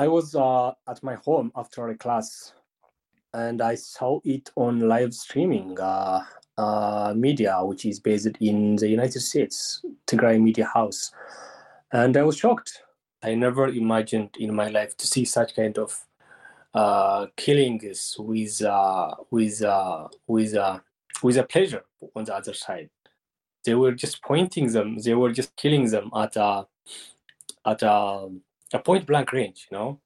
I was uh, at my home after a class, and I saw it on live streaming uh, uh, media, which is based in the United States, Tigray Media House, and I was shocked. I never imagined in my life to see such kind of uh, killings with uh, with uh, with uh, with a pleasure on the other side. They were just pointing them. They were just killing them at a at a, a point blank range, you know,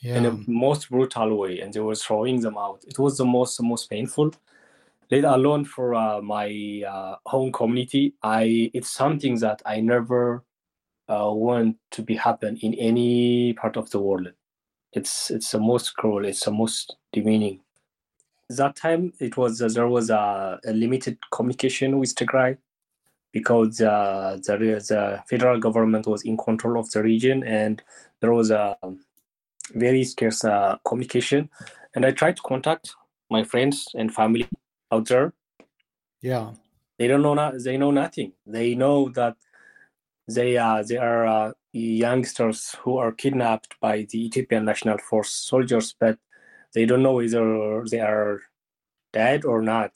Yeah. in the most brutal way, and they were throwing them out. It was the most the most painful. Let alone for uh, my uh, home community, I it's something that I never uh, want to be happen in any part of the world. It's it's the most cruel. It's the most demeaning. That time it was uh, there was a, a limited communication with Tigray because uh, the the federal government was in control of the region and there was a very scarce uh, communication. And I tried to contact my friends and family out there. Yeah. They don't know. No, they know nothing. They know that they uh, they are uh, youngsters who are kidnapped by the Ethiopian National Force soldiers, but they don't know whether they are dead or not.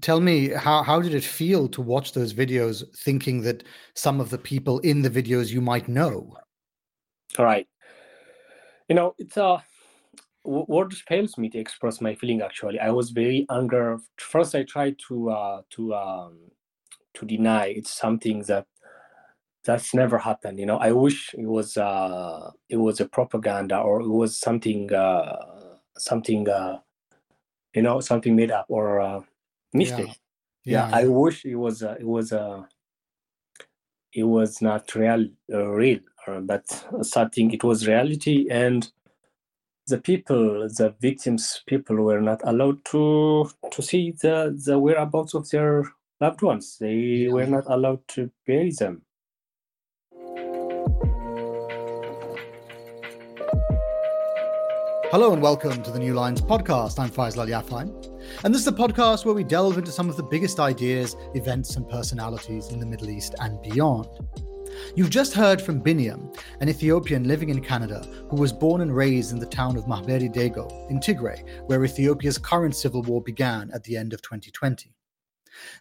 Tell me how how did it feel to watch those videos thinking that some of the people in the videos you might know? All right. You know, it's uh, w- words fails me to express my feeling. Actually, I was very angry. First, I tried to uh, to um, to deny it's something that that's never happened. You know, I wish it was uh, it was a propaganda or it was something uh, something uh, you know something made up or uh, mistake. Yeah, I wish it was uh, it was uh, it was not real uh, real, uh, but something it was reality and the people the victims people were not allowed to to see the the whereabouts of their loved ones. They were not allowed to bury them Hello and welcome to the New Lines podcast. I'm Faisal Yafai, and this is the podcast where we delve into some of the biggest ideas, events, and personalities in the Middle East and beyond. You've just heard from Binyam, an Ethiopian living in Canada who was born and raised in the town of Mahbere Dego in Tigray, where Ethiopia's current civil war began at the end of 2020.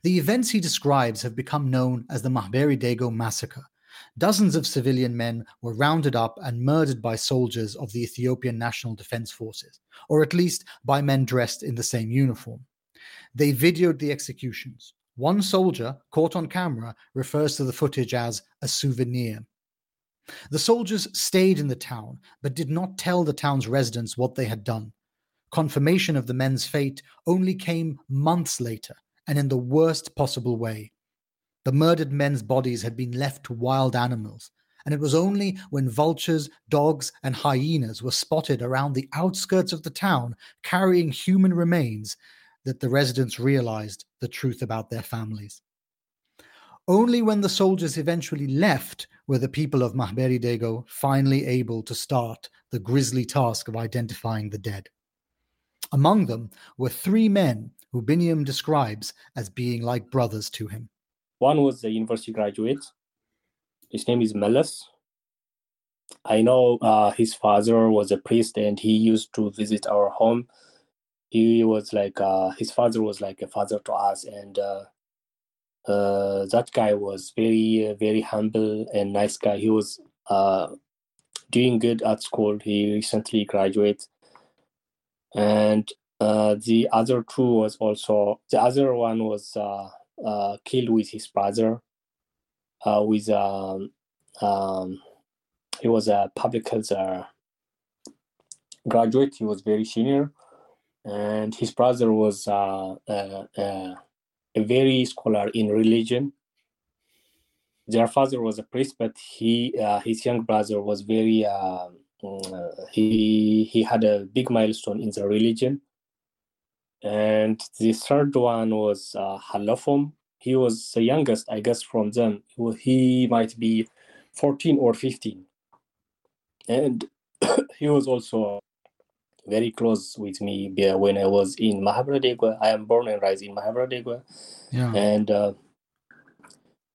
The events he describes have become known as the Mahbere Dego massacre. Dozens of civilian men were rounded up and murdered by soldiers of the Ethiopian National Defense Forces, or at least by men dressed in the same uniform. They videoed the executions. One soldier, caught on camera, refers to the footage as a souvenir. The soldiers stayed in the town, but did not tell the town's residents what they had done. Confirmation of the men's fate only came months later, and in the worst possible way. The murdered men's bodies had been left to wild animals, and it was only when vultures, dogs, and hyenas were spotted around the outskirts of the town carrying human remains that the residents realized the truth about their families. Only when the soldiers eventually left were the people of Mahbere Dego finally able to start the grisly task of identifying the dead. Among them were three men who Binyam describes as being like brothers to him. One was a university graduate. His name is melis i know uh, his father was a priest and he used to visit our home. He was like uh, his father was like a father to us and uh, uh, that guy was very very humble and nice guy. He was uh, doing good at school. He recently graduated and uh, the other two was also the other one was uh, killed with his brother uh, with um, um, he was a public health uh, graduate. He was very senior. And his brother was uh, uh, uh, a very scholar in religion. Their father was a priest but he uh, his young brother was very mm, he he had a big milestone in the religion. And the third one was uh. He was the youngest, I guess, from them. He might be 14 or 15. And he was also very close with me when I was in Mahabradegwa. I am born and raised in Mahabradegwa. Yeah. And uh,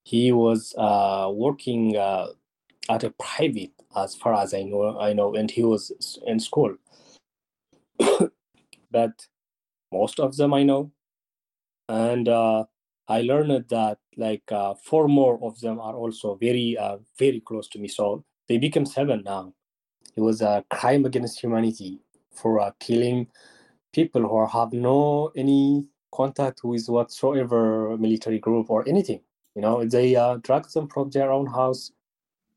he was uh, working uh, at a private as far as I know. I know, and he was in school. but most of them I know, and uh, I learned that like uh, four more of them are also very uh, very close to me. So they become seven now. It was a crime against humanity for uh, killing people who have no any contact with whatsoever military group or anything. You know, they uh, dragged them from their own house.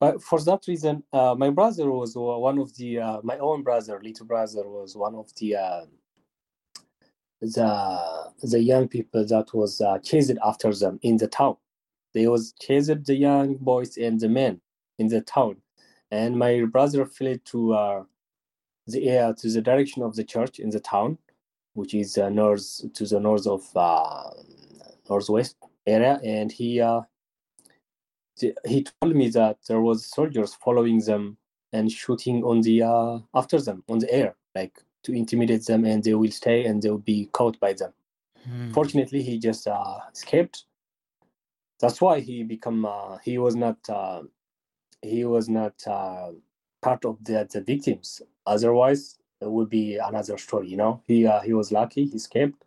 But for that reason, uh, my brother was one of the uh, my own brother, little brother, was one of the uh, the the young people that was uh, chased after them in the town. They was chased the young boys and the men in the town, and my brother fled to uh, the uh, to the direction of the church in the town, which is uh, north to the north of uh, northwest area, and he uh, he told me that there was soldiers following them and shooting on the uh, after them on the air, like to intimidate them, and they will stay and they will be caught by them. Hmm. Fortunately, he just uh, escaped. That's why he become uh, he was not uh, he was not uh, part of the, the victims. Otherwise, it would be another story. You know, he uh, he was lucky, he escaped.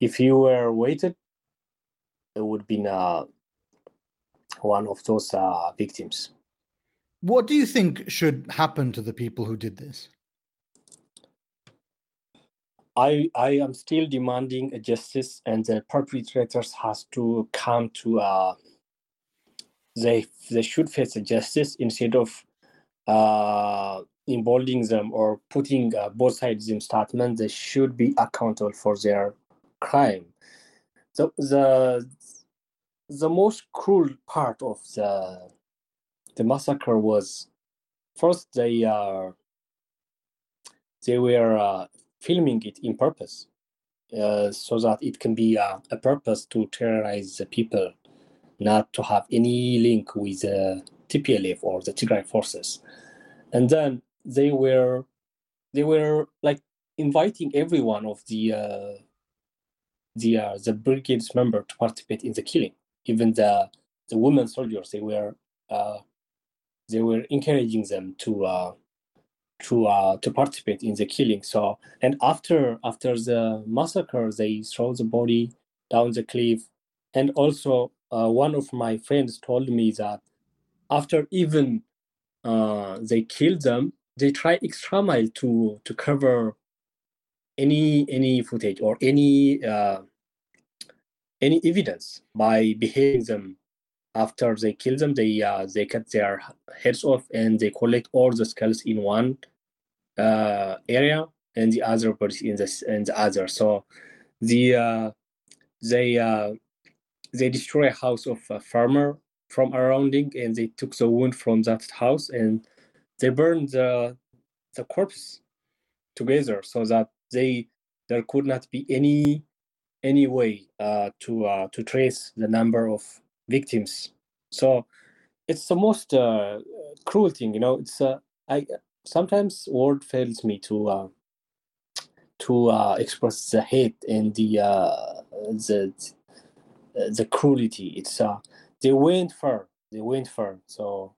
If he were waited, it would be uh, one of those uh, victims. What do you think should happen to the people who did this? I I am still demanding a justice, and the perpetrators has to come to uh, they they should face a justice instead of uh, emboldening them or putting uh, both sides in statement. They should be accountable for their crime. The the the most cruel part of the the massacre was first they uh, they were uh, filming it in purpose uh, so that it can be uh, a purpose to terrorize the people not to have any link with the TPLF or the Tigray forces. And then they were they were like inviting everyone of the uh, the uh, the brigades member to participate in the killing. Even the the women soldiers, they were uh, they were encouraging them to uh, to uh, to participate in the killing. So and after after the massacre, they throw the body down the cliff, and also uh, one of my friends told me that after even uh, they killed them, they try extra mile to to cover any any footage or any uh, any evidence by behaving them. After they kill them, they uh, they cut their heads off and they collect all the skulls in one uh, area and the other bodies in this in the other. So the uh, they uh, they destroy a house of a farmer from surrounding and they took the wound from that house and they burned the the corpse together so that they there could not be any any way uh, to uh, to trace the number of victims so it's the most uh, cruel thing you know it's uh, i sometimes word fails me to uh, to uh, express the hate and the uh, the the cruelty. It's uh, they went far. They went far. So.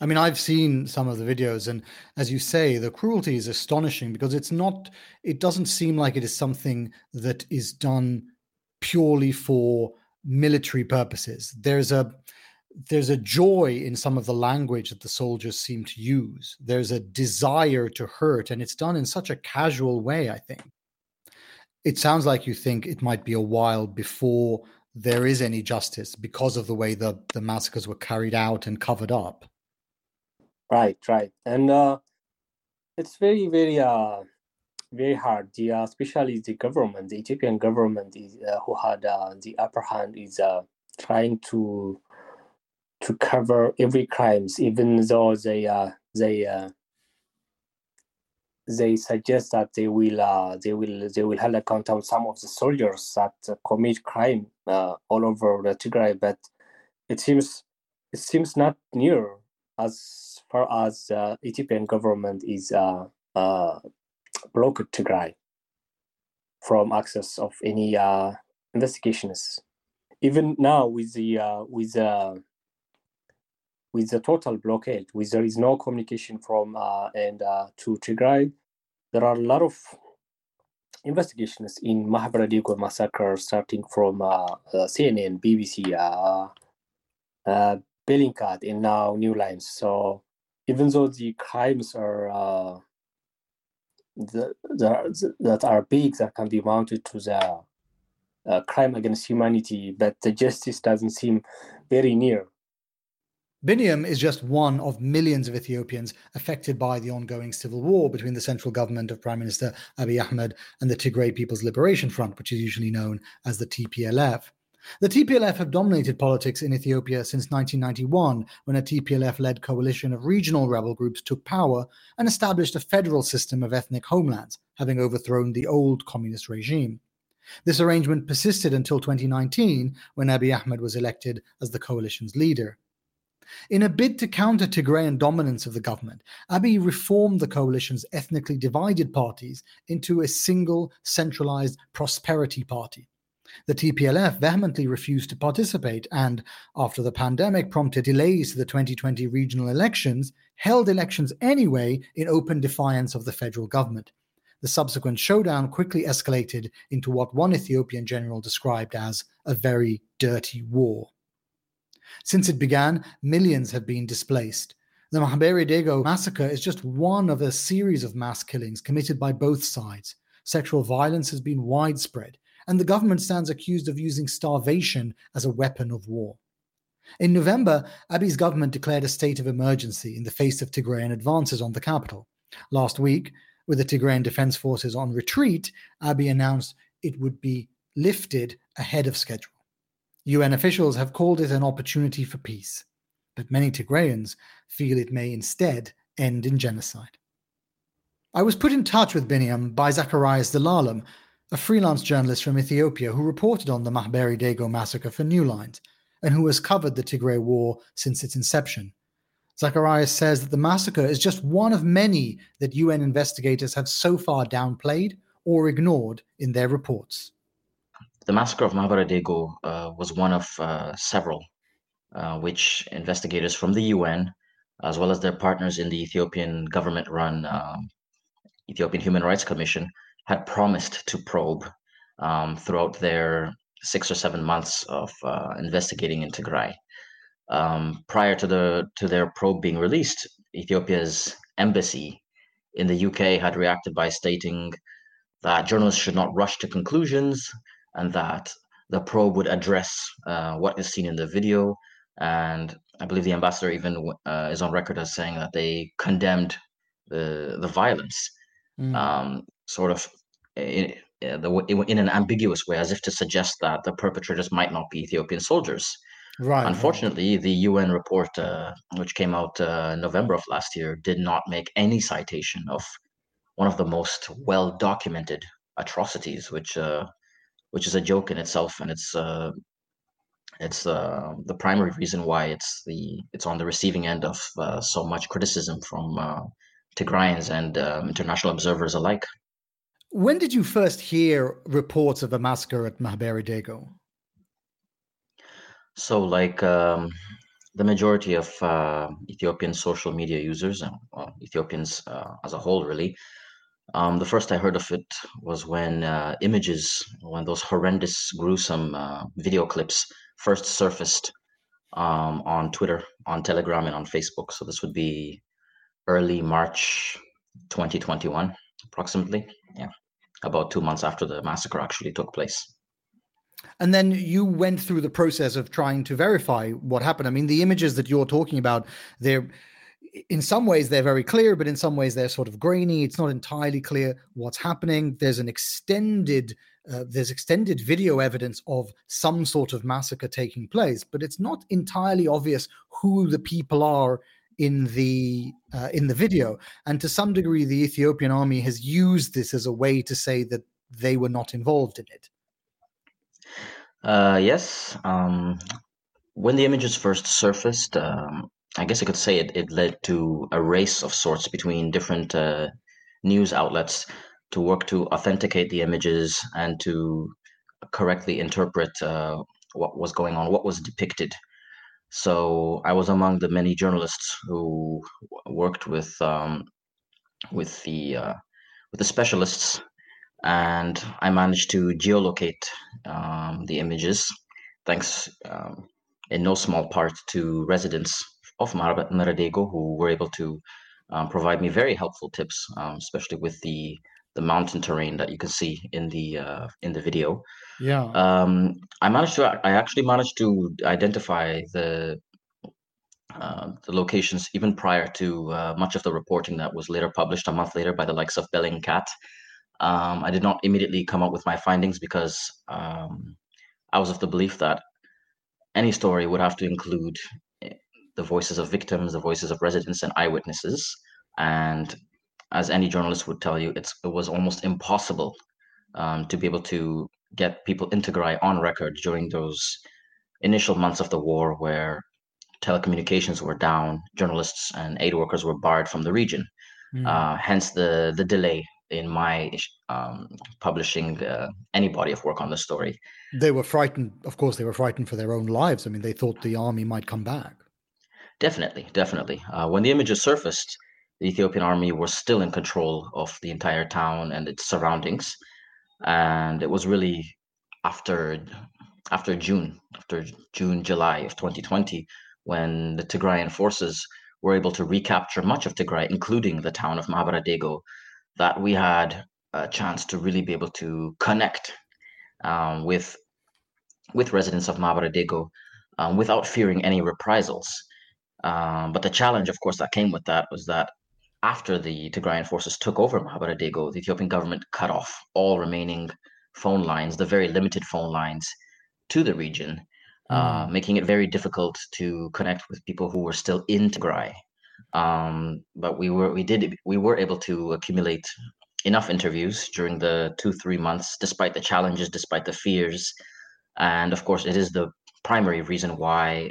I mean, I've seen some of the videos, and as you say, the cruelty is astonishing because it's not, it doesn't seem like it is something that is done purely for military purposes. There's a, there's a joy in some of the language that the soldiers seem to use. There's a desire to hurt, and it's done in such a casual way, I think it sounds like you think it might be a while before there is any justice because of the way the, the massacres were carried out and covered up. Right, right. And uh, it's very, very, uh, very hard. The, uh, especially the government, the Ethiopian government is, uh, who had uh, the upper hand is uh, trying to to cover every crimes, even though they uh, they uh, they suggest that they will they will they will hold account on some of the soldiers that commit crime all over the Tigray, but it seems it seems not near as far as the Ethiopian government is uh, blocked Tigray from access of any uh, investigations. Even now, with the uh, with uh, with the total blockade, with there is no communication from uh, and uh, to Tigray, there are a lot of investigations in Mahabara Dego massacre, starting from uh, CNN, BBC, uh, Bellingcat, and now New Lines. So even though the crimes are the, that are big, that can be mounted to the uh, crime against humanity, but the justice doesn't seem very near. Biniam is just one of millions of Ethiopians affected by the ongoing civil war between the central government of Prime Minister Abiy Ahmed and the Tigray People's Liberation Front, which is usually known as the TPLF. The TPLF have dominated politics in Ethiopia since 1991, when a TPLF led coalition of regional rebel groups took power and established a federal system of ethnic homelands, having overthrown the old communist regime. This arrangement persisted until 2019, when Abiy Ahmed was elected as the coalition's leader. In a bid to counter Tigrayan dominance of the government, Abiy reformed the coalition's ethnically divided parties into a single centralized prosperity party. The TPLF vehemently refused to participate and, after the pandemic prompted delays to the 2020 regional elections, held elections anyway in open defiance of the federal government. The subsequent showdown quickly escalated into what one Ethiopian general described as a very dirty war. Since it began, millions have been displaced. The Mahabere Dego massacre is just one of a series of mass killings committed by both sides. Sexual violence has been widespread, and the government stands accused of using starvation as a weapon of war. In November, Abiy's government declared a state of emergency in the face of Tigrayan advances on the capital. Last week, with the Tigrayan defense forces on retreat, Abiy announced it would be lifted ahead of schedule. UN officials have called it an opportunity for peace, but many Tigrayans feel it may instead end in genocide. I was put in touch with Biniam by Zecharias Zelalem, a freelance journalist from Ethiopia who reported on the Mahbere Dego massacre for New Lines and who has covered the Tigray War since its inception. Zecharias says that the massacre is just one of many that UN investigators have so far downplayed or ignored in their reports. The massacre of Mahabara Dego uh, was one of uh, several, uh, which investigators from the UN, as well as their partners in the Ethiopian government run um, Ethiopian Human Rights Commission, had promised to probe um, throughout their six or seven months of uh, investigating in Tigray. Um, prior to the to their probe being released, Ethiopia's embassy in the UK had reacted by stating that journalists should not rush to conclusions and that the probe would address uh, what is seen in the video. And I believe the ambassador even uh, is on record as saying that they condemned the the violence, mm. um, sort of in, in an ambiguous way, as if to suggest that the perpetrators might not be Ethiopian soldiers. Right. Unfortunately, the UN report, uh, which came out uh, in November of last year, did not make any citation of one of the most well documented atrocities, which uh, which is a joke in itself, and it's uh, it's uh, the primary reason why it's the it's on the receiving end of uh, so much criticism from uh, Tigrayans and um, international observers alike. When did you first hear reports of a massacre at Mahaberi Dego? So, like um, the majority of uh, Ethiopian social media users, well, Ethiopians uh, as a whole, really, um, the first I heard of it was when uh, images, when those horrendous, gruesome uh, video clips first surfaced um, on Twitter, on Telegram, and on Facebook. So this would be early March 2021, approximately. Yeah, about two months after the massacre actually took place. And then you went through the process of trying to verify what happened. I mean, the images that you're talking about, they're in some ways they're very clear, but in some ways they're sort of grainy. It's not entirely clear what's happening. There's an extended uh, there's extended video evidence of some sort of massacre taking place, but it's not entirely obvious who the people are in the uh, in the video. And to some degree, the Ethiopian army has used this as a way to say that they were not involved in it. Uh, yes. Um, when the images first surfaced, um, I guess I could say it, it led to a race of sorts between different uh, news outlets to work to authenticate the images and to correctly interpret uh, what was going on, what was depicted. So I was among the many journalists who worked with um, with the uh, with the specialists, and I managed to geolocate um, the images, thanks um, in no small part to residents of Maradego who were able to um, provide me very helpful tips, um, especially with the the mountain terrain that you can see in the uh, in the video. Yeah. Um, I managed to. I actually managed to identify the uh, the locations even prior to uh, much of the reporting that was later published a month later by the likes of Bellingcat. Um, I did not immediately come up with my findings because um, I was of the belief that any story would have to include eh, the voices of victims, the voices of residents, and eyewitnesses. And as any journalist would tell you, it's it was almost impossible um, to be able to get people in Tigray on record during those initial months of the war, where telecommunications were down, journalists and aid workers were barred from the region. Mm. Uh, hence the the delay in my um, publishing uh, any body of work on the story. They were frightened. Of course, they were frightened for their own lives. I mean, they thought the army might come back. Definitely, definitely. Uh, when the images surfaced, the Ethiopian army was still in control of the entire town and its surroundings, and it was really after after June, after June, July of 2020, when the Tigrayan forces were able to recapture much of Tigray, including the town of Mahabaradego, that we had a chance to really be able to connect um, with with residents of Mahabaradego um, without fearing any reprisals. Um, but the challenge, of course, that came with that was that after the Tigrayan forces took over Mahabaradego, the Ethiopian government cut off all remaining phone lines, the very limited phone lines to the region, mm. uh, making it very difficult to connect with people who were still in Tigray. Um, but we were we did we were able to accumulate enough interviews during the two three months, despite the challenges, despite the fears, and of course, it is the primary reason why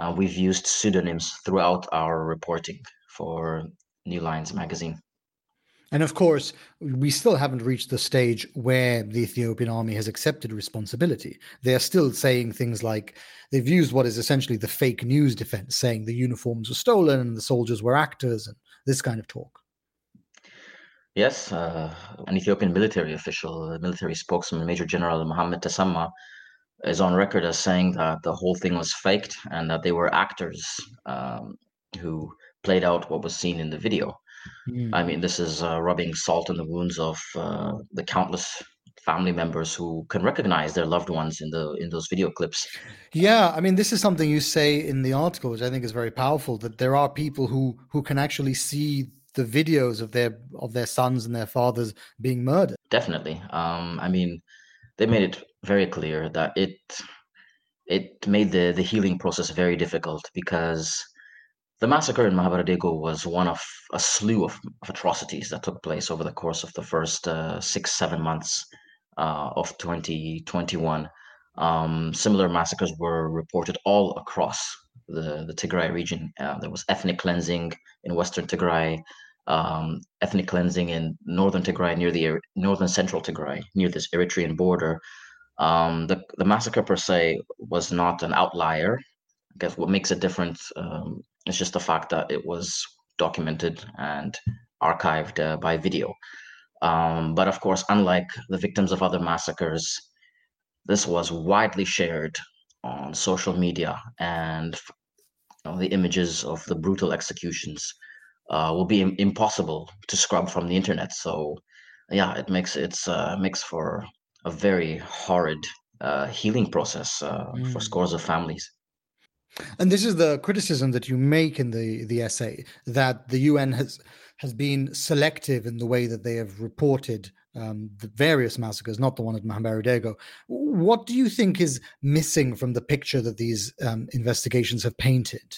uh, we've used pseudonyms throughout our reporting for New Lines magazine. And of course, we still haven't reached the stage where the Ethiopian army has accepted responsibility. They are still saying things like they've used what is essentially the fake news defense, saying the uniforms were stolen and the soldiers were actors and this kind of talk. Yes, uh, an Ethiopian military official, military spokesman, Major General Mohammed Tesema, is on record as saying that the whole thing was faked and that they were actors um, who played out what was seen in the video. Mm. I mean, this is uh, rubbing salt in the wounds of uh, the countless family members who can recognize their loved ones in the in those video clips. Yeah, I mean, this is something you say in the article, which I think is very powerful. That there are people who who can actually see the videos of their of their sons and their fathers being murdered. Definitely. Um, I mean, they made it very clear that it it made the the healing process very difficult because the massacre in Mahabaradego was one of a slew of, of, atrocities that took place over the course of the first uh, six, seven months uh, of 2021. Um, similar massacres were reported all across the, the Tigray region. Uh, there was ethnic cleansing in western Tigray, um, ethnic cleansing in northern Tigray, near the northern central Tigray, near this Eritrean border. Um, the, the massacre per se was not an outlier. I guess what makes it different um, it's just the fact that it was documented and archived uh, by video. Um, but of course, unlike the victims of other massacres, this was widely shared on social media, and you know, the images of the brutal executions uh, will be Im- impossible to scrub from the internet. So, yeah, it makes it's uh, makes for a very horrid uh, healing process mm. for scores of families. And this is the criticism that you make in the, the essay that the UN has has been selective in the way that they have reported um, the various massacres, not the one at Mahabaradego. What do you think is missing from the picture that these um, investigations have painted?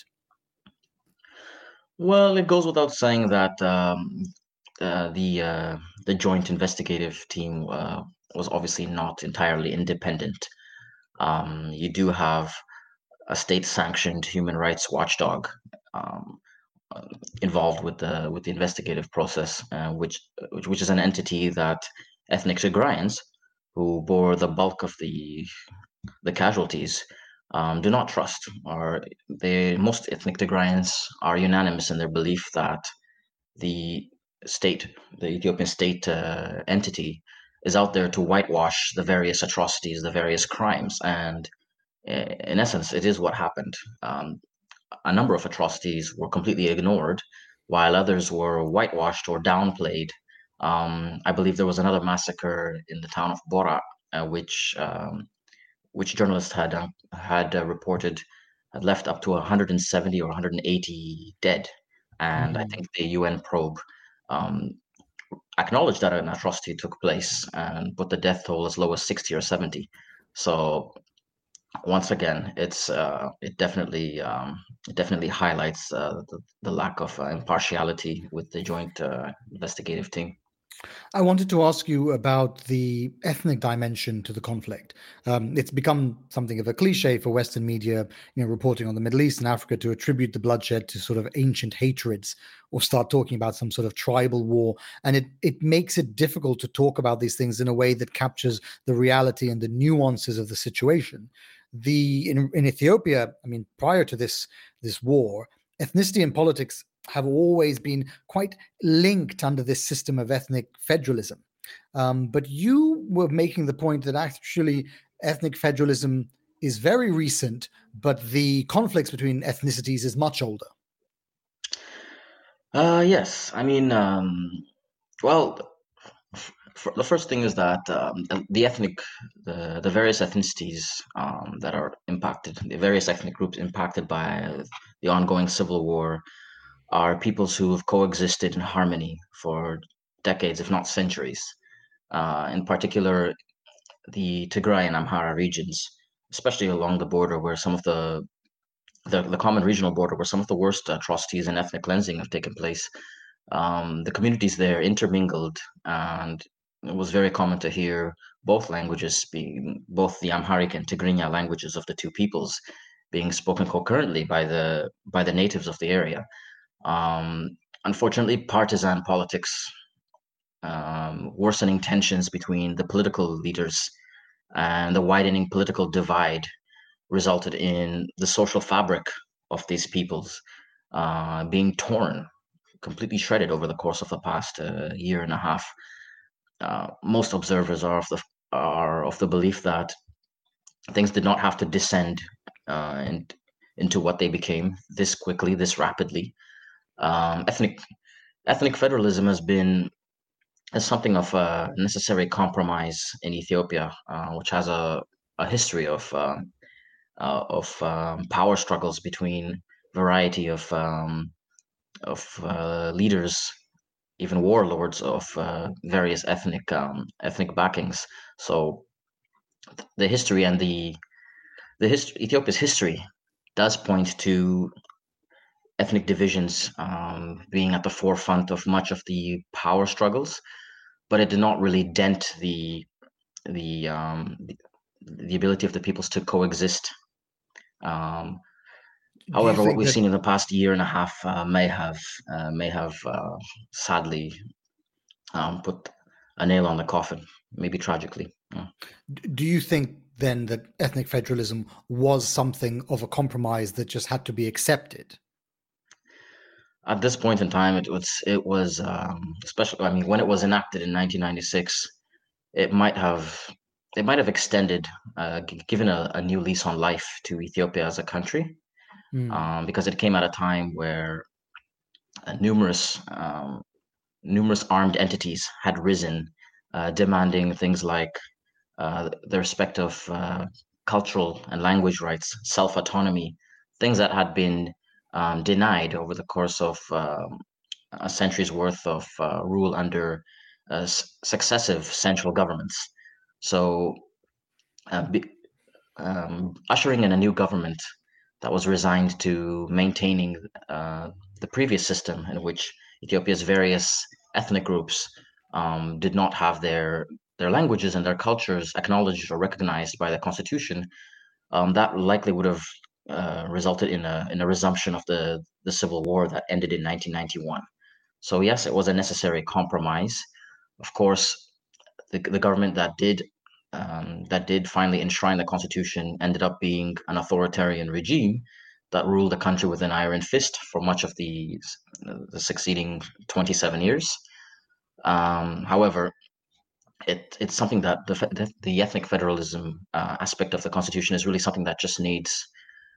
Well, it goes without saying that um, uh, the uh, the joint investigative team uh, was obviously not entirely independent. Um, you do have a state-sanctioned human rights watchdog um, involved with the with the investigative process, uh, which, which which is an entity that ethnic Tigrayans, who bore the bulk of the the casualties, um, do not trust, or they most ethnic Tigrayans are unanimous in their belief that the state, the Ethiopian state uh, entity, is out there to whitewash the various atrocities, the various crimes, and in essence, it is what happened. Um, a number of atrocities were completely ignored, while others were whitewashed or downplayed. Um, I believe there was another massacre in the town of Bora, uh, which um, which journalists had uh, had uh, reported had left up to 170 or 180 dead, and mm-hmm. I think the UN probe um, acknowledged that an atrocity took place and put the death toll as low as 60 or 70. So once again, it's uh, it definitely um, it definitely highlights uh, the, the lack of uh, impartiality with the joint uh, investigative team. I wanted to ask you about the ethnic dimension to the conflict. Um, it's become something of a cliche for Western media, you know, reporting on the Middle East and Africa to attribute the bloodshed to sort of ancient hatreds or start talking about some sort of tribal war. And it it makes it difficult to talk about these things in a way that captures the reality and the nuances of the situation. The in, in Ethiopia, I mean, prior to this this war, ethnicity and politics have always been quite linked under this system of ethnic federalism. Um, but you were making the point that actually ethnic federalism is very recent, but the conflicts between ethnicities is much older. Uh, yes, I mean, um, well, the first thing is that um, the ethnic, the, the various ethnicities um, that are impacted, the various ethnic groups impacted by the ongoing civil war are peoples who have coexisted in harmony for decades, if not centuries. Uh, in particular, the Tigray and Amhara regions, especially along the border where some of the the, the common regional border where some of the worst atrocities and ethnic cleansing have taken place. Um, the communities there intermingled, and it was very common to hear both languages being both the Amharic and Tigrinya languages of the two peoples being spoken concurrently by the by the natives of the area. Um, unfortunately, partisan politics, um, worsening tensions between the political leaders, and the widening political divide resulted in the social fabric of these peoples uh, being torn, completely shredded over the course of the past uh, year and a half. Uh, most observers are of the are of the belief that things did not have to descend uh, and into what they became this quickly, this rapidly. Um, ethnic ethnic federalism has been as something of a necessary compromise in Ethiopia, uh, which has a, a history of uh, uh, of um, power struggles between variety of um, of uh, leaders, even warlords of uh, various ethnic um, ethnic backings. So the history and the the history Ethiopia's history does point to ethnic divisions um, being at the forefront of much of the power struggles, but it did not really dent the the um, the ability of the peoples to coexist. Um, however, what we've that... seen in the past year and a half uh, may have uh, may have uh, sadly um, put a nail on the coffin, maybe tragically. Yeah. Do you think then that ethnic federalism was something of a compromise that just had to be accepted? at this point in time, it was it was um, especially. I mean, when it was enacted in 1996, it might have it might have extended, uh, given a, a, new lease on life to Ethiopia as a country, mm. um, because it came at a time where uh, numerous um, numerous armed entities had risen, uh, demanding things like uh, the respect of uh, cultural and language rights, self autonomy, things that had been um, denied over the course of um, a century's worth of uh, rule under successive central governments. So, be, um, ushering in a new government that was resigned to maintaining uh, the previous system in which Ethiopia's various ethnic groups um, did not have their their languages and their cultures acknowledged or recognized by the constitution, um, that likely would have uh, resulted in a in a resumption of the the civil war that ended in 1991. So yes, it was a necessary compromise. Of course, the the government that did um, that did finally enshrine the constitution ended up being an authoritarian regime that ruled the country with an iron fist for much of the, the succeeding 27 years. Um, however, it, it's something that the, the ethnic federalism uh, aspect of the constitution is really something that just needs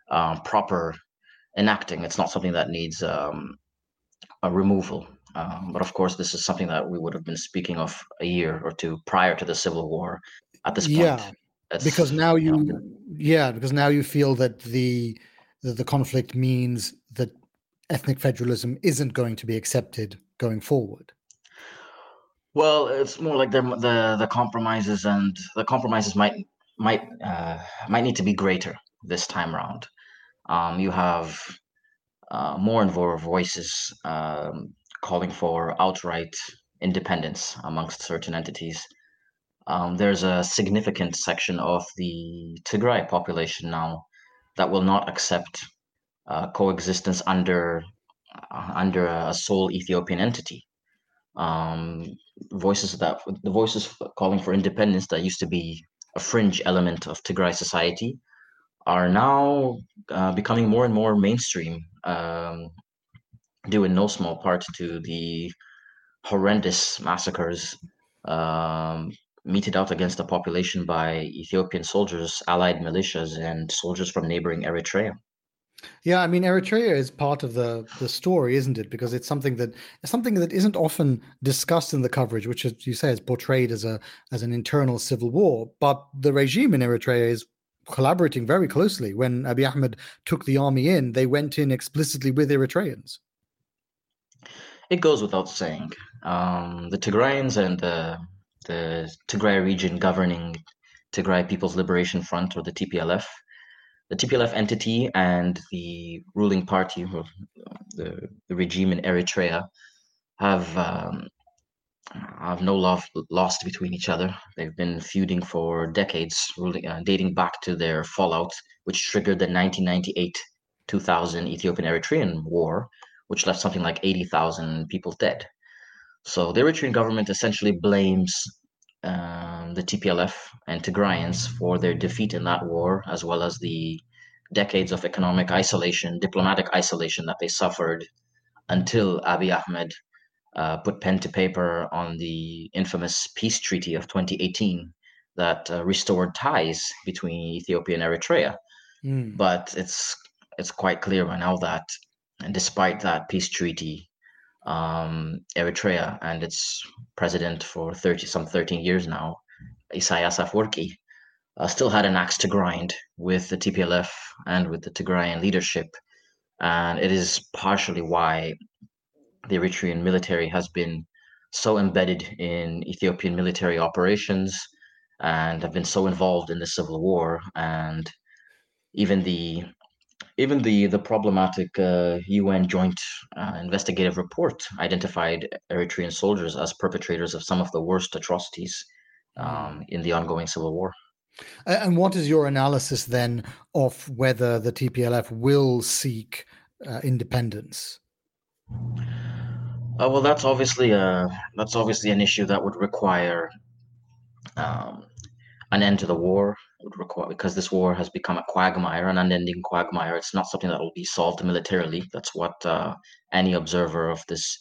um, proper enacting. It's not something that needs um, a removal. Um, but of course, this is something that we would have been speaking of a year or two prior to the Civil War. At this point, yeah, because now you, you know, yeah, because now you feel that the that the conflict means that ethnic federalism isn't going to be accepted going forward. Well, it's more like the the the compromises and the compromises might might uh, might need to be greater this time around. Um, you have uh, more and more voices um, calling for outright independence amongst certain entities. Um, there's a significant section of the Tigray population now that will not accept uh, coexistence under uh, under a sole Ethiopian entity. Um, voices that the voices calling for independence that used to be a fringe element of Tigray society are now uh, becoming more and more mainstream, um, due in no small part to the horrendous massacres um, meted out against the population by Ethiopian soldiers, allied militias, and soldiers from neighboring Eritrea. Yeah, I mean Eritrea is part of the the story, isn't it? Because it's something that something that isn't often discussed in the coverage, which, as you say, is portrayed as a as an internal civil war. But the regime in Eritrea is collaborating very closely. When Abiy Ahmed took the army in, they went in explicitly with Eritreans. It goes without saying. Um, the Tigrayans and the the Tigray region governing Tigray People's Liberation Front, or the TPLF. The TPLF entity and the ruling party, the, the regime in Eritrea, have um, have no love lost between each other. They've been feuding for decades, ruling, uh, dating back to their fallout, which triggered the 1998 2000 Ethiopian Eritrean War, which left something like 80,000 people dead. So the Eritrean government essentially blames um, the TPLF and Tigrayans for their defeat in that war, as well as the decades of economic isolation, diplomatic isolation that they suffered until Abiy Ahmed uh, put pen to paper on the infamous peace treaty of 2018 that uh, restored ties between Ethiopia and Eritrea. Mm. But it's it's quite clear by now that, and despite that peace treaty, um, Eritrea and its president for 30 some 13 years now, Isaias Afwerki, uh, still had an axe to grind with the TPLF and with the Tigrayan leadership. And it is partially why the Eritrean military has been so embedded in Ethiopian military operations and have been so involved in the civil war and even the even the the problematic uh, UN joint uh, investigative report identified Eritrean soldiers as perpetrators of some of the worst atrocities um, in the ongoing civil war. And what is your analysis then of whether the TPLF will seek uh, independence? Uh, well, that's obviously a that's obviously an issue that would require um, an end to the war would require because this war has become a quagmire, an unending quagmire. It's not something that will be solved militarily. That's what uh, any observer of this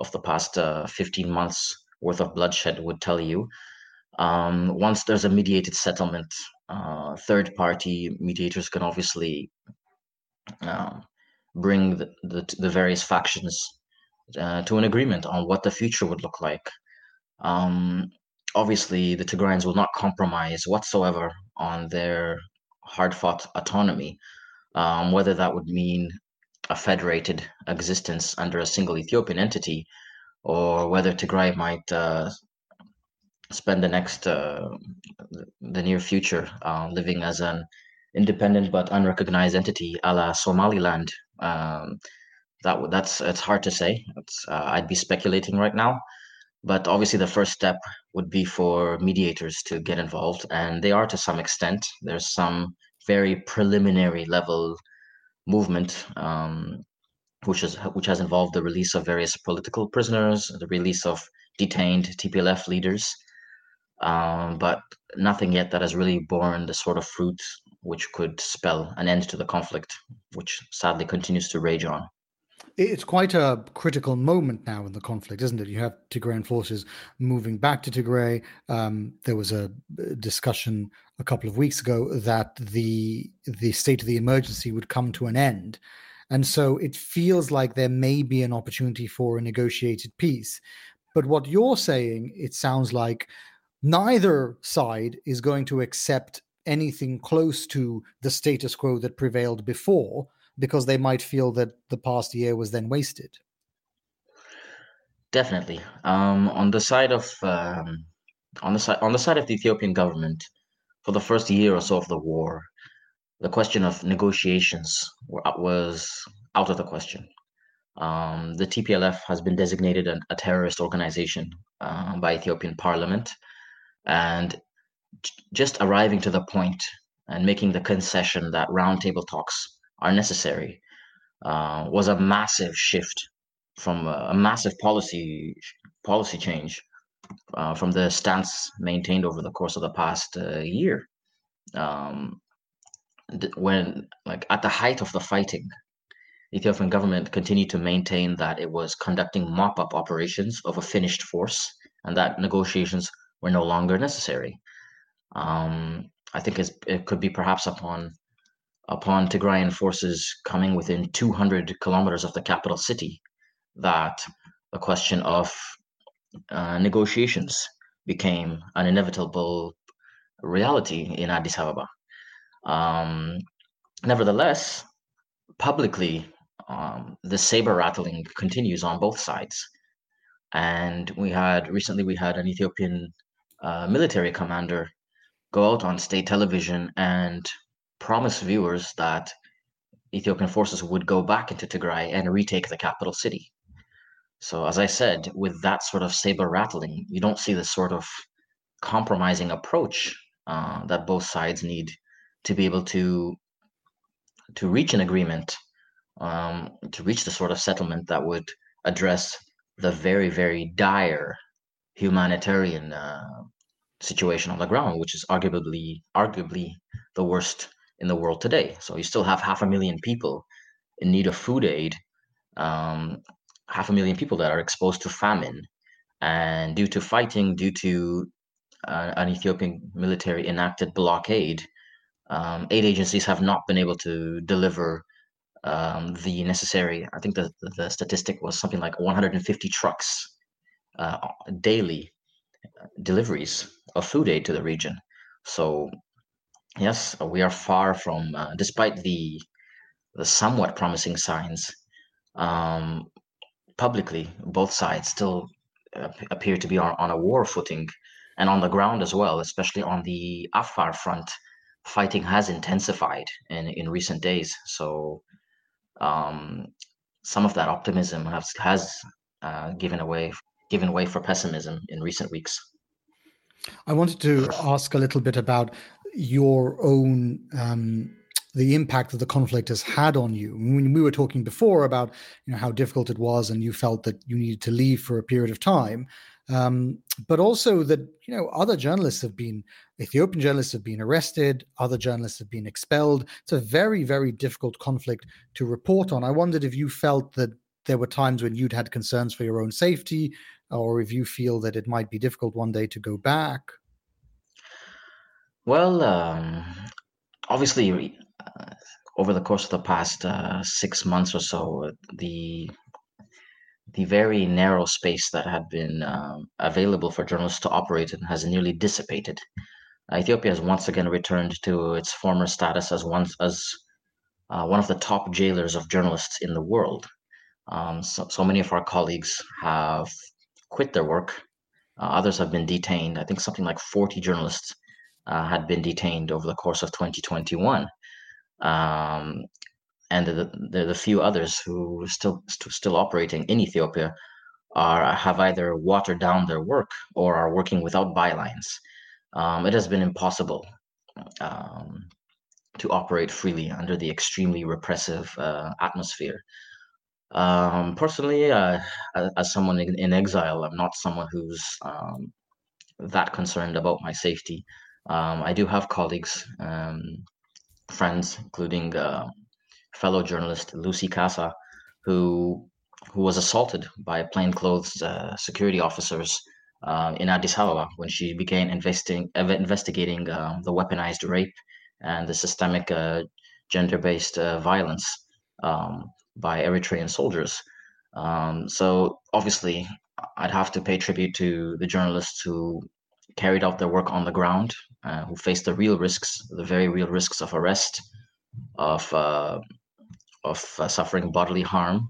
of the past uh, 15 months worth of bloodshed would tell you. Um, once there's a mediated settlement, uh, third party mediators can obviously uh, bring the, the, the, various factions uh, to an agreement on what the future would look like. Um, obviously the Tigrayans will not compromise whatsoever on their hard fought autonomy, um, whether that would mean a federated existence under a single Ethiopian entity, or whether Tigray might uh, spend the next, uh, the near future, uh, living as an independent but unrecognized entity, a la Somaliland. Um, that that's it's hard to say. Uh, I'd be speculating right now. But obviously, the first step would be for mediators to get involved, and they are to some extent. There's some very preliminary level movement, um, which is which has involved the release of various political prisoners, the release of detained TPLF leaders. um, but nothing yet that has really borne the sort of fruit which could spell an end to the conflict, which sadly continues to rage on. It's quite a critical moment now in the conflict, isn't it? You have Tigrayan forces moving back to Tigray. Um, there was a discussion a couple of weeks ago that the the state of the emergency would come to an end, and so it feels like there may be an opportunity for a negotiated peace. But what you're saying, it sounds like neither side is going to accept anything close to the status quo that prevailed before because they might feel that the past year was then wasted. Definitely. Um, on the side of um, on the side on the side of the Ethiopian government, for the first year or so of the war, the question of negotiations uh, was out of the question. Um, the TPLF has been designated a, a terrorist organization uh, by Ethiopian Parliament, and just arriving to the point and making the concession that roundtable talks are necessary uh, was a massive shift from a, a massive policy policy change uh, from the stance maintained over the course of the past uh, year. Um, when, like, at the height of the fighting, Ethiopian government continued to maintain that it was conducting mop-up operations of a finished force, and that negotiations were no longer necessary. Um, I think it could be perhaps upon upon Tigrayan forces coming within 200 kilometers of the capital city that the question of uh, negotiations became an inevitable reality in Addis Ababa. Um, nevertheless, publicly, um, the saber rattling continues on both sides. And we had recently we had an Ethiopian uh, military commander go out on state television and promise viewers that Ethiopian forces would go back into Tigray and retake the capital city. So, as I said, with that sort of saber rattling, you don't see the sort of compromising approach uh, that both sides need to be able to to reach an agreement, um, to reach the sort of settlement that would address the very, very dire humanitarian uh, situation on the ground, which is arguably arguably the worst in the world today. So you still have half a million people in need of food aid, um, half a million people that are exposed to famine, and due to fighting, due to uh, an Ethiopian military enacted blockade, um, aid agencies have not been able to deliver um, the necessary. I think the the statistic was something like 150 trucks uh, daily deliveries of food aid to the region. So yes, we are far from, uh, despite the the somewhat promising signs. Um, publicly, both sides still appear to be on, on a war footing, and on the ground as well, especially on the Afar front, fighting has intensified in in recent days. So um, some of that optimism has has uh, given away given way for pessimism in recent weeks. I wanted to ask a little bit about your own um, the impact that the conflict has had on you. When we were talking before about you know how difficult it was, and you felt that you needed to leave for a period of time, um, but also that you know other journalists have been Ethiopian journalists have been arrested, other journalists have been expelled. It's a very very difficult conflict to report on. I wondered if you felt that there were times when you'd had concerns for your own safety, or if you feel that it might be difficult one day to go back. Well, um, obviously, uh, over the course of the past uh, six months or so, the the very narrow space that had been um, available for journalists to operate in has nearly dissipated. Ethiopia has once again returned to its former status as one as uh, one of the top jailers of journalists in the world. Um, so, so many of our colleagues have quit their work. Uh, others have been detained. I think something like 40 journalists uh, had been detained over the course of 2021. Um, and the, the, the few others who are still st- still operating in Ethiopia are have either watered down their work or are working without bylines. Um, it has been impossible um, to operate freely under the extremely repressive uh, atmosphere. Um, personally, uh, as someone in, in, exile, I'm not someone who's um, that concerned about my safety. Um, I do have colleagues, um, friends, including uh, fellow journalist Lucy Kassa, who who was assaulted by plainclothes uh, security officers uh, in Addis Ababa when she began investing, investigating um, the weaponized rape and the systemic uh, gender-based uh, violence um, by Eritrean soldiers. Um, so obviously, I'd have to pay tribute to the journalists who carried out their work on the ground, uh, who face the real risks, the very real risks of arrest, of uh, of uh, suffering bodily harm,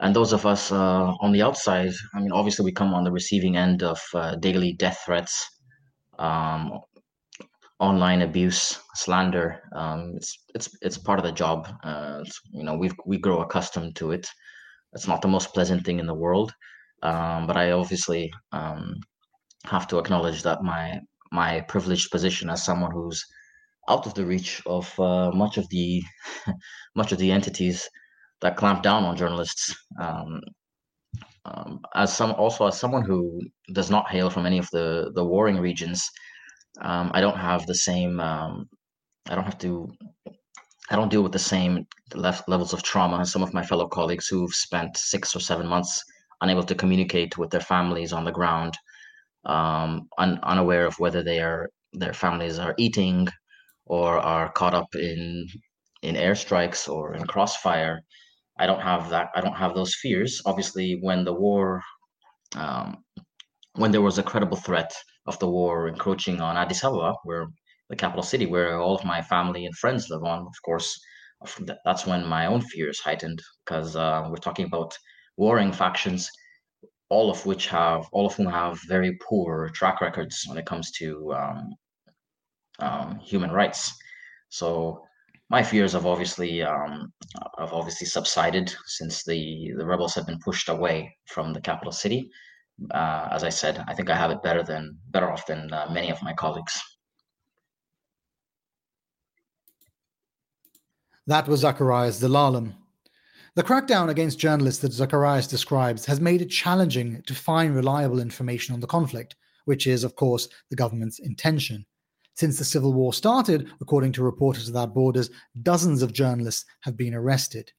and those of us uh, on the outside. I mean, obviously, we come on the receiving end of uh, daily death threats, um, online abuse, slander. Um, it's it's it's part of the job. You know, we we grow accustomed to it. It's not the most pleasant thing in the world, um, but I obviously um, have to acknowledge that my my privileged position as someone who's out of the reach of uh, much of the much of the entities that clamp down on journalists. Um, um, as some also as someone who does not hail from any of the the warring regions, um, I don't have the same. Um, I don't have to. I don't deal with the same levels of trauma as some of my fellow colleagues who've spent six or seven months unable to communicate with their families on the ground, um, un- unaware of whether they are their families are eating or are caught up in in airstrikes or in crossfire. I don't have that. I don't have those fears. Obviously, when the war, um, when there was a credible threat of the war encroaching on Addis Ababa, where the capital city, where all of my family and friends live on, of course, that's when my own fears heightened because uh, we're talking about warring factions, all of which have, all of whom have very poor track records when it comes to um, um, human rights. So my fears have obviously um, have obviously subsided since the the rebels have been pushed away from the capital city. Uh, as I said, I think I have it better than better off than uh, many of my colleagues. That was Zecharias Zelalem. The crackdown against journalists that Zecharias describes has made it challenging to find reliable information on the conflict, which is, of course, the government's intention. Since the civil war started, according to Reporters Without Borders, dozens of journalists have been arrested.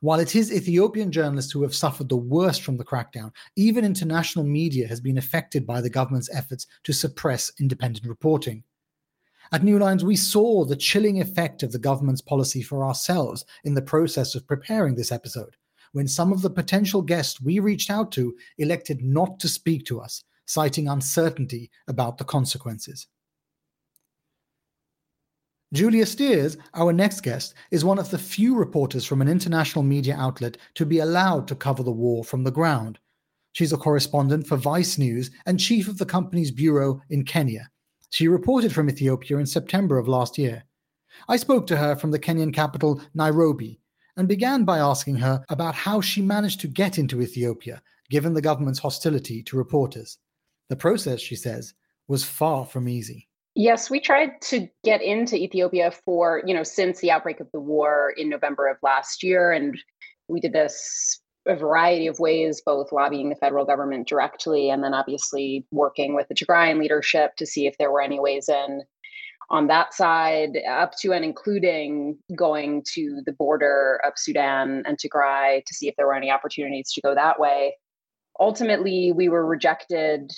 While it is Ethiopian journalists who have suffered the worst from the crackdown, even international media has been affected by the government's efforts to suppress independent reporting. At New Lines, we saw the chilling effect of the government's policy for ourselves in the process of preparing this episode, when some of the potential guests we reached out to elected not to speak to us, citing uncertainty about the consequences. Julia Steers, our next guest, is one of the few reporters from an international media outlet to be allowed to cover the war from the ground. She's a correspondent for Vice News and chief of the company's bureau in Kenya. She reported from Ethiopia in September of last year. I spoke to her from the Kenyan capital, Nairobi, and began by asking her about how she managed to get into Ethiopia, given the government's hostility to reporters. The process, she says, was far from easy. Yes, we tried to get into Ethiopia for, you know, since the outbreak of the war in November of last year. And we did this a variety of ways, both lobbying the federal government directly and then obviously working with the Tigrayan leadership to see if there were any ways in on that side, up to and including going to the border of Sudan and Tigray to see if there were any opportunities to go that way. Ultimately, we were rejected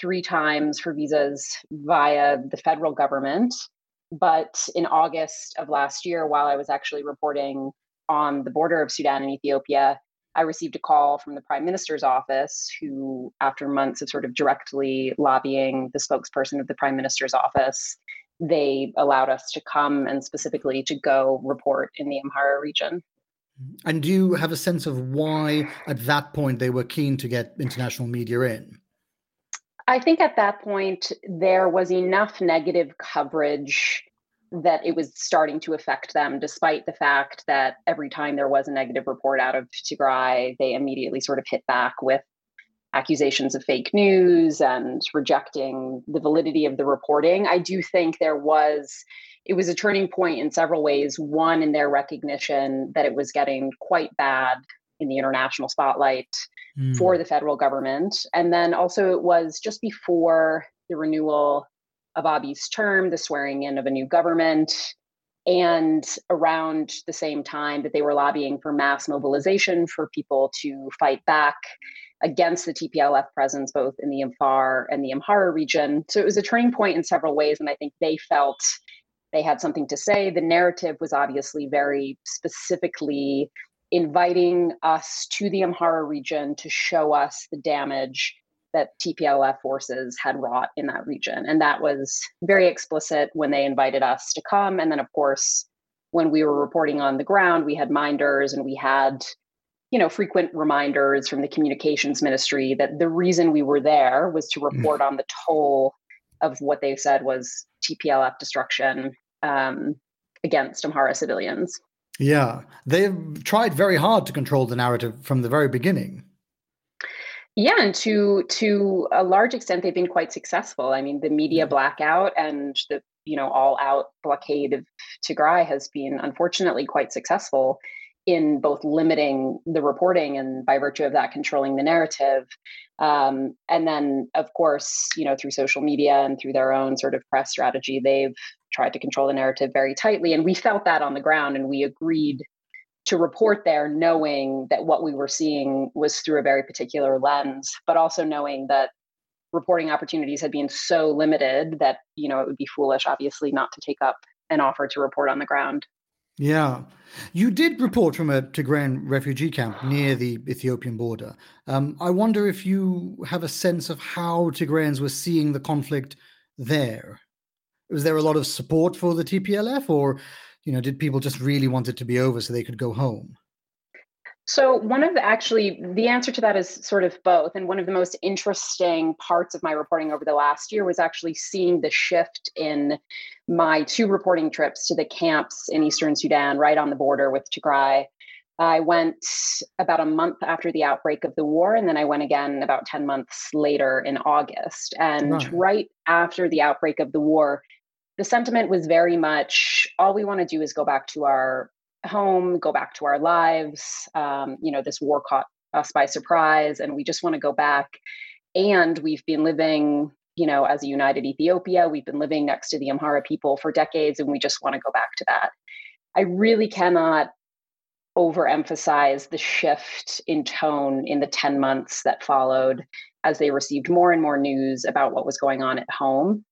three times for visas via the federal government. But in August of last year, while I was actually reporting on the border of Sudan and Ethiopia, I received a call from the prime minister's office, who, after months of sort of directly lobbying the spokesperson of the prime minister's office, they allowed us to come and specifically to go report in the Amhara region. And do you have a sense of why, at that point, they were keen to get international media in? I think at that point, there was enough negative coverage that it was starting to affect them, despite the fact that every time there was a negative report out of Tigray, they immediately sort of hit back with accusations of fake news and rejecting the validity of the reporting. I do think there was it was a turning point in several ways. One, in their recognition that it was getting quite bad in the international spotlight mm. for the federal government. And then also, it was just before the renewal of Abiy's term, the swearing in of a new government, and around the same time that they were lobbying for mass mobilization for people to fight back against the TPLF presence both in the Afar and the Amhara region. So it was a turning point in several ways, and I think they felt they had something to say. The narrative was obviously very specifically inviting us to the Amhara region to show us the damage that TPLF forces had wrought in that region. And that was very explicit when they invited us to come. And then, of course, when we were reporting on the ground, we had minders and we had, you know, frequent reminders from the communications ministry that the reason we were there was to mm. report mm. on the toll of what they said was TPLF destruction um, against Amhara civilians. Yeah, they've tried very hard to control the narrative from the very beginning. Yeah, and to to a large extent, they've been quite successful. I mean, the media blackout and the you know all out blockade of Tigray has been unfortunately quite successful in both limiting the reporting and by virtue of that controlling the narrative um, and then of course you know through social media and through their own sort of press strategy they've tried to control the narrative very tightly and we felt that on the ground and we agreed to report there knowing that what we were seeing was through a very particular lens but also knowing that reporting opportunities had been so limited that you know it would be foolish obviously not to take up an offer to report on the ground yeah. You did report from a Tigrayan refugee camp near the Ethiopian border. Um, I wonder if you have a sense of how Tigrayans were seeing the conflict there. Was there a lot of support for the TPLF, or you know, did people just really want it to be over so they could go home? So, one of the actually, the answer to that is sort of both. And one of the most interesting parts of my reporting over the last year was actually seeing the shift in my two reporting trips to the camps in Eastern Sudan, right on the border with Tigray. I went about a month after the outbreak of the war, and then I went again about 10 months later in August. And right, right after the outbreak of the war, the sentiment was very much all we want to do is go back to our home, go back to our lives. Um, you know, this war caught us by surprise, and we just want to go back. And we've been living, you know, as a united Ethiopia, we've been living next to the Amhara people for decades, and we just want to go back to that. I really cannot overemphasize the shift in tone in the 10 months that followed as they received more and more news about what was going on at home.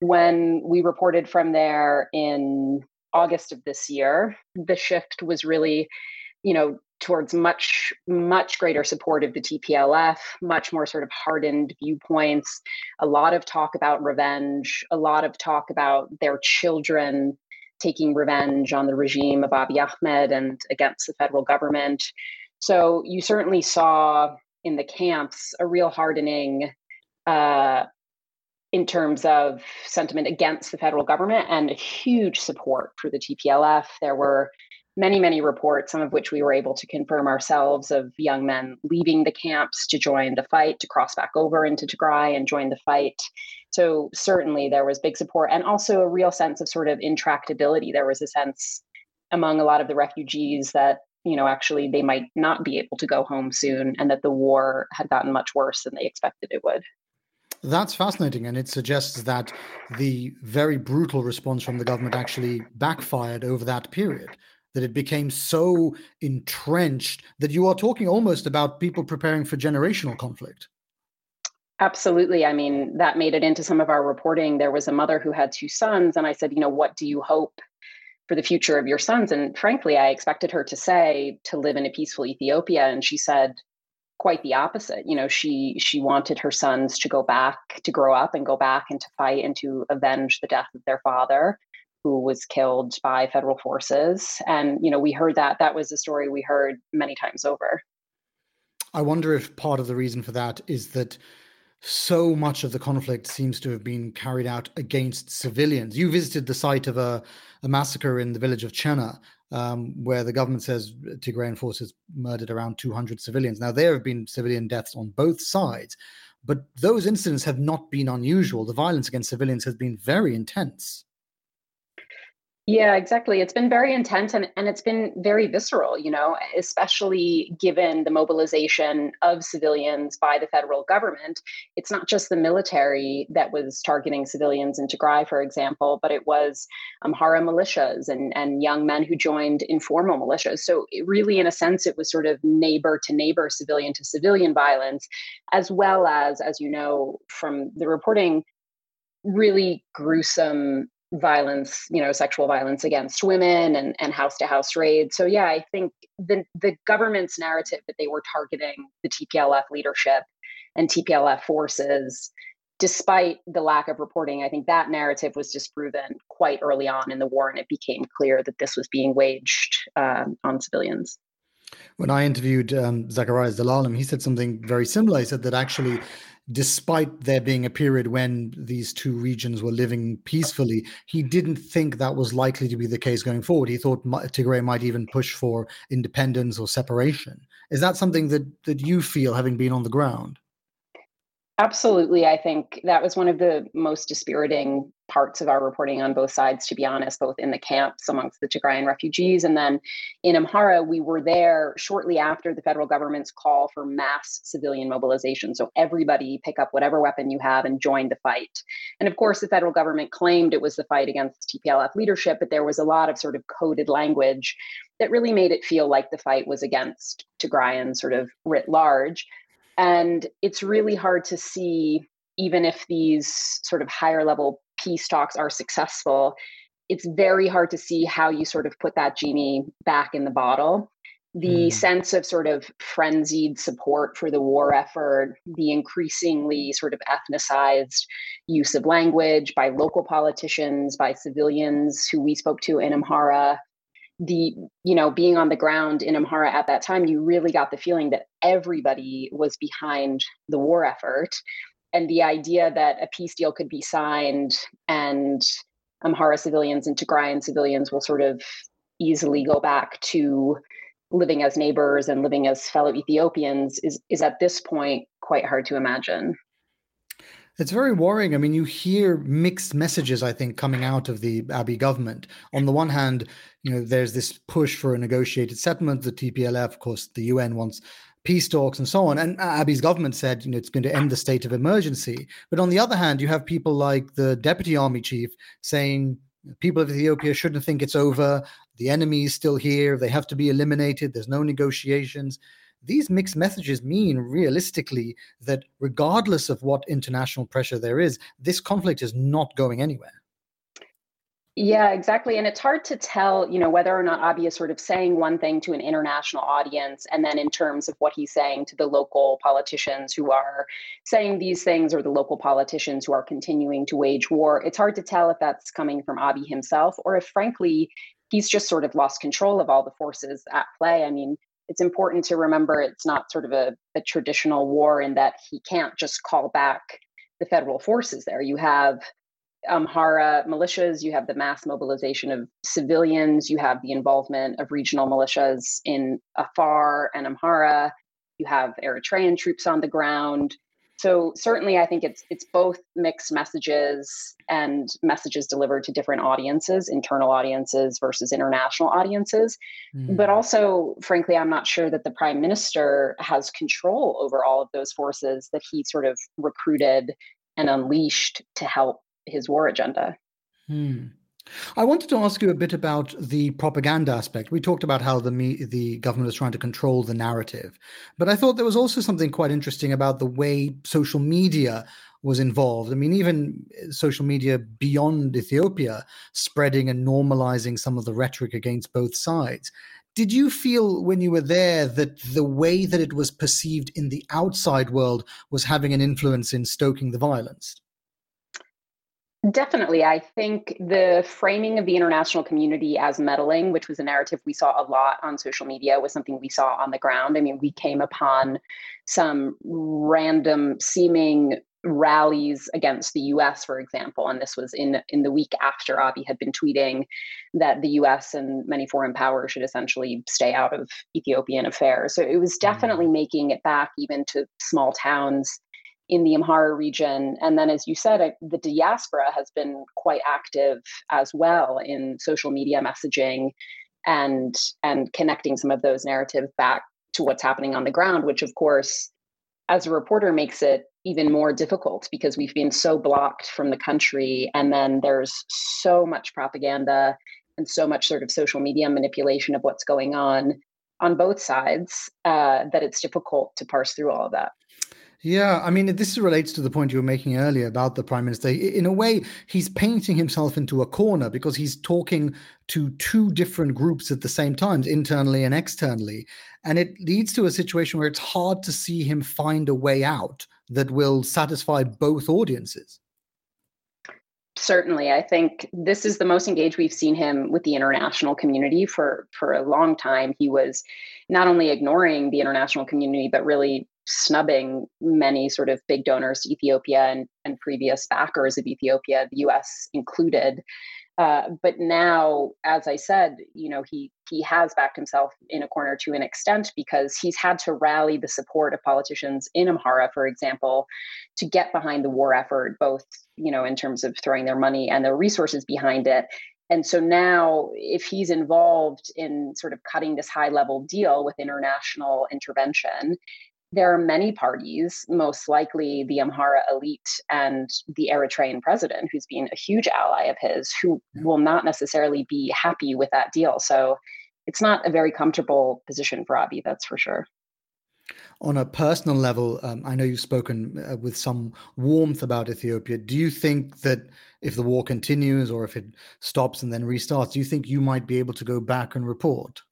When we reported from there in August of this year, the shift was really, you know, towards much, much greater support of the TPLF, much more sort of hardened viewpoints, a lot of talk about revenge, a lot of talk about their children taking revenge on the regime of Abiy Ahmed and against the federal government. So you certainly saw in the camps a real hardening uh, in terms of sentiment against the federal government and a huge support for the TPLF. There were many, many reports, some of which we were able to confirm ourselves, of young men leaving the camps to join the fight, to cross back over into Tigray and join the fight. So, certainly, there was big support and also a real sense of sort of intractability. There was a sense among a lot of the refugees that you know actually they might not be able to go home soon and that the war had gotten much worse than they expected it would that's fascinating, and it suggests that the very brutal response from the government actually backfired over that period. That it became so entrenched that you are talking almost about people preparing for generational conflict. Absolutely. I mean, that made it into some of our reporting. There was a mother who had two sons, and I said, you know, what do you hope for the future of your sons? And frankly, I expected her to say to live in a peaceful Ethiopia. And she said, quite the opposite. You know, she she wanted her sons to go back to grow up and go back and to fight and to avenge the death of their father who was killed by federal forces. And you know, we heard that that was a story we heard many times over. I wonder if part of the reason for that is that so much of the conflict seems to have been carried out against civilians. You visited the site of a, a massacre in the village of Chena, um, where the government says Tigrayan forces murdered around 200 civilians. Now, there have been civilian deaths on both sides, but those incidents have not been unusual. The violence against civilians has been very intense. Yeah, exactly. It's been very intense and, and it's been very visceral, you know, especially given the mobilization of civilians by the federal government. It's not just the military that was targeting civilians in Tigray, for example, but it was um, Amhara militias and, and young men who joined informal militias. So, really, in a sense, it was sort of neighbor to neighbor, civilian to civilian violence, as well as, as you know from the reporting, really gruesome violence, you know, sexual violence against women and, and house to house raids. So yeah, I think the the government's narrative that they were targeting the TPLF leadership and TPLF forces, despite the lack of reporting, I think that narrative was disproven quite early on in the war, and it became clear that this was being waged um, on civilians. When I interviewed um, Zecharias Zelalem, he said something very similar. He said that actually despite there being a period when these two regions were living peacefully, he didn't think that was likely to be the case going forward. He thought Tigray might even push for independence or separation. Is that something that that you feel having been on the ground? Absolutely. I think that was one of the most dispiriting parts of our reporting on both sides, to be honest, both in the camps amongst the Tigrayan refugees and then in Amhara. We were there shortly after the federal government's call for mass civilian mobilization. So everybody pick up whatever weapon you have and join the fight. And of course, the federal government claimed it was the fight against TPLF leadership, but there was a lot of sort of coded language that really made it feel like the fight was against Tigrayan sort of writ large. And it's really hard to see, even if these sort of higher level peace talks are successful, it's very hard to see how you sort of put that genie back in the bottle. The mm. sense of sort of frenzied support for the war effort, the increasingly sort of ethnicized use of language by local politicians, by civilians who we spoke to in Amhara, the you know being on the ground in Amhara at that time, you really got the feeling that everybody was behind the war effort, and the idea that a peace deal could be signed and um, Amhara civilians and Tigrayan civilians will sort of easily go back to living as neighbors and living as fellow Ethiopians is is at this point quite hard to imagine. It's very worrying. I mean, you hear mixed messages, I think, coming out of the Abiy government. On the one hand, you know, there's this push for a negotiated settlement. The TPLF, of course, the UN wants peace talks and so on. And Abiy's government said, you know, it's going to end the state of emergency. But on the other hand, you have people like the deputy army chief saying people of Ethiopia shouldn't think it's over. The enemy is still here. They have to be eliminated. There's no negotiations these mixed messages mean realistically that regardless of what international pressure there is, this conflict is not going anywhere. Yeah, exactly. And it's hard to tell, you know, whether or not Abiy is sort of saying one thing to an international audience, and then in terms of what he's saying to the local politicians who are saying these things, or the local politicians who are continuing to wage war. It's hard to tell if that's coming from Abiy himself, or if, frankly, he's just sort of lost control of all the forces at play. I mean, it's important to remember it's not sort of a, a traditional war in that he can't just call back the federal forces there. You have Amhara militias, you have the mass mobilization of civilians, you have the involvement of regional militias in Afar and Amhara, you have Eritrean troops on the ground, so certainly i think it's it's both mixed messages and messages delivered to different audiences internal audiences versus international audiences mm. but also frankly i'm not sure that the prime minister has control over all of those forces that he sort of recruited and unleashed to help his war agenda mm. I wanted to ask you a bit about the propaganda aspect. We talked about how the me- the government is trying to control the narrative, but I thought there was also something quite interesting about the way social media was involved. I mean, even social media beyond Ethiopia, spreading and normalizing some of the rhetoric against both sides. Did you feel when you were there that the way that it was perceived in the outside world was having an influence in stoking the violence? Definitely. I think the framing of the international community as meddling, which was a narrative we saw a lot on social media, was something we saw on the ground. I mean, we came upon some random seeming rallies against the US, for example. And this was in, in the week after Abiy had been tweeting that the US and many foreign powers should essentially stay out of Ethiopian affairs. So it was definitely mm. making it back even to small towns in the Amhara region. And then, as you said, the diaspora has been quite active as well in social media messaging and and connecting some of those narratives back to what's happening on the ground, which of course, as a reporter, makes it even more difficult because we've been so blocked from the country, and then there's so much propaganda and so much sort of social media manipulation of what's going on on both sides uh, that it's difficult to parse through all of that. Yeah, I mean, this relates to the point you were making earlier about the prime minister. In a way, he's painting himself into a corner because he's talking to two different groups at the same time, internally and externally. And it leads to a situation where it's hard to see him find a way out that will satisfy both audiences. Certainly, I think this is the most engaged we've seen him with the international community for for a long time. He was not only ignoring the international community, but really snubbing many sort of big donors to Ethiopia and, and previous backers of Ethiopia, the US included. Uh, but now, as I said, you know, he he has backed himself in a corner to an extent because he's had to rally the support of politicians in Amhara, for example, to get behind the war effort, both you know in terms of throwing their money and their resources behind it. And so now, if he's involved in sort of cutting this high level deal with international intervention, there are many parties, most likely the Amhara elite and the Eritrean president, who's been a huge ally of his, who will not necessarily be happy with that deal. So it's not a very comfortable position for Abiy, that's for sure. On a personal level, um, I know you've spoken uh, with some warmth about Ethiopia. Do you think that if the war continues or if it stops and then restarts, do you think you might be able to go back and report?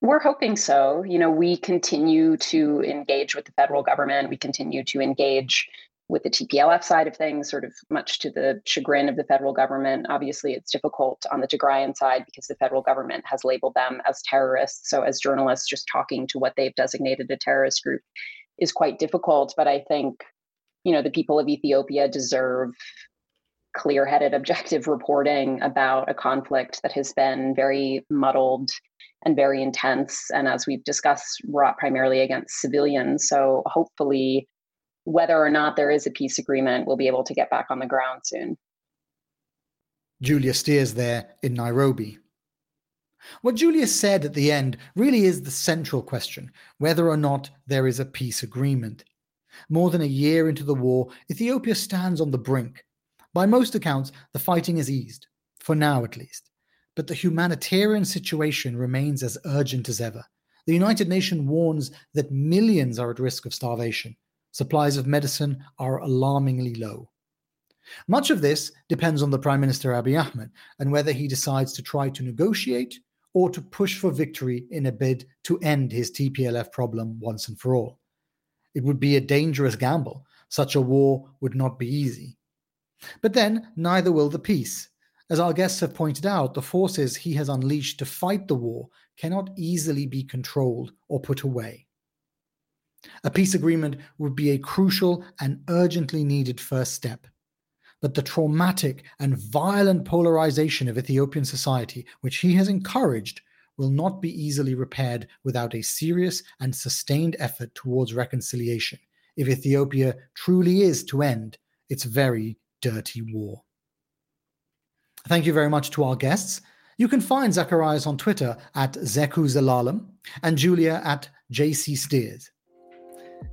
We're hoping so. You know, we continue to engage with the federal government. We continue to engage with the TPLF side of things, sort of much to the chagrin of the federal government. Obviously, it's difficult on the Tigrayan side because the federal government has labeled them as terrorists. So, as journalists, just talking to what they've designated a terrorist group is quite difficult. But I think, you know, the people of Ethiopia deserve clear headed, objective reporting about a conflict that has been very muddled and very intense. And as we've discussed, wrought primarily against civilians. So hopefully, whether or not there is a peace agreement, we'll be able to get back on the ground soon. Julia Steers there in Nairobi. What Julia said at the end really is the central question whether or not there is a peace agreement. More than a year into the war, Ethiopia stands on the brink. By most accounts, the fighting has eased, for now at least but the humanitarian situation remains as urgent as ever. The United Nations warns that millions are at risk of starvation. Supplies of medicine are alarmingly low. Much of this depends on the Prime Minister Abiy Ahmed and whether he decides to try to negotiate or to push for victory in a bid to end his TPLF problem once and for all. It would be a dangerous gamble. Such a war would not be easy. But then, neither will the peace. As our guests have pointed out, the forces he has unleashed to fight the war cannot easily be controlled or put away. A peace agreement would be a crucial and urgently needed first step. But the traumatic and violent polarization of Ethiopian society, which he has encouraged, will not be easily repaired without a serious and sustained effort towards reconciliation if Ethiopia truly is to end its very dirty war. Thank you very much to our guests. You can find Zecharias on Twitter at Zeku Zelalem and Julia at JC Steers.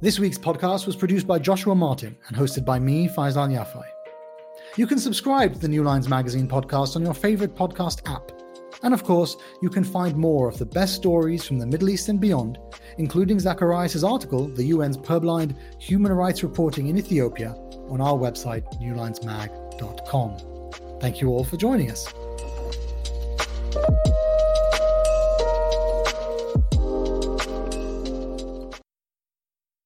This week's podcast was produced by Joshua Martin and hosted by me, Faisal Yafai. You can subscribe to the New Lines Magazine podcast on your favorite podcast app. And of course, you can find more of the best stories from the Middle East and beyond, including Zecharias' article, The UN's Purblind Human Rights Reporting in Ethiopia, on our website, newlinesmag.com. Thank you all for joining us.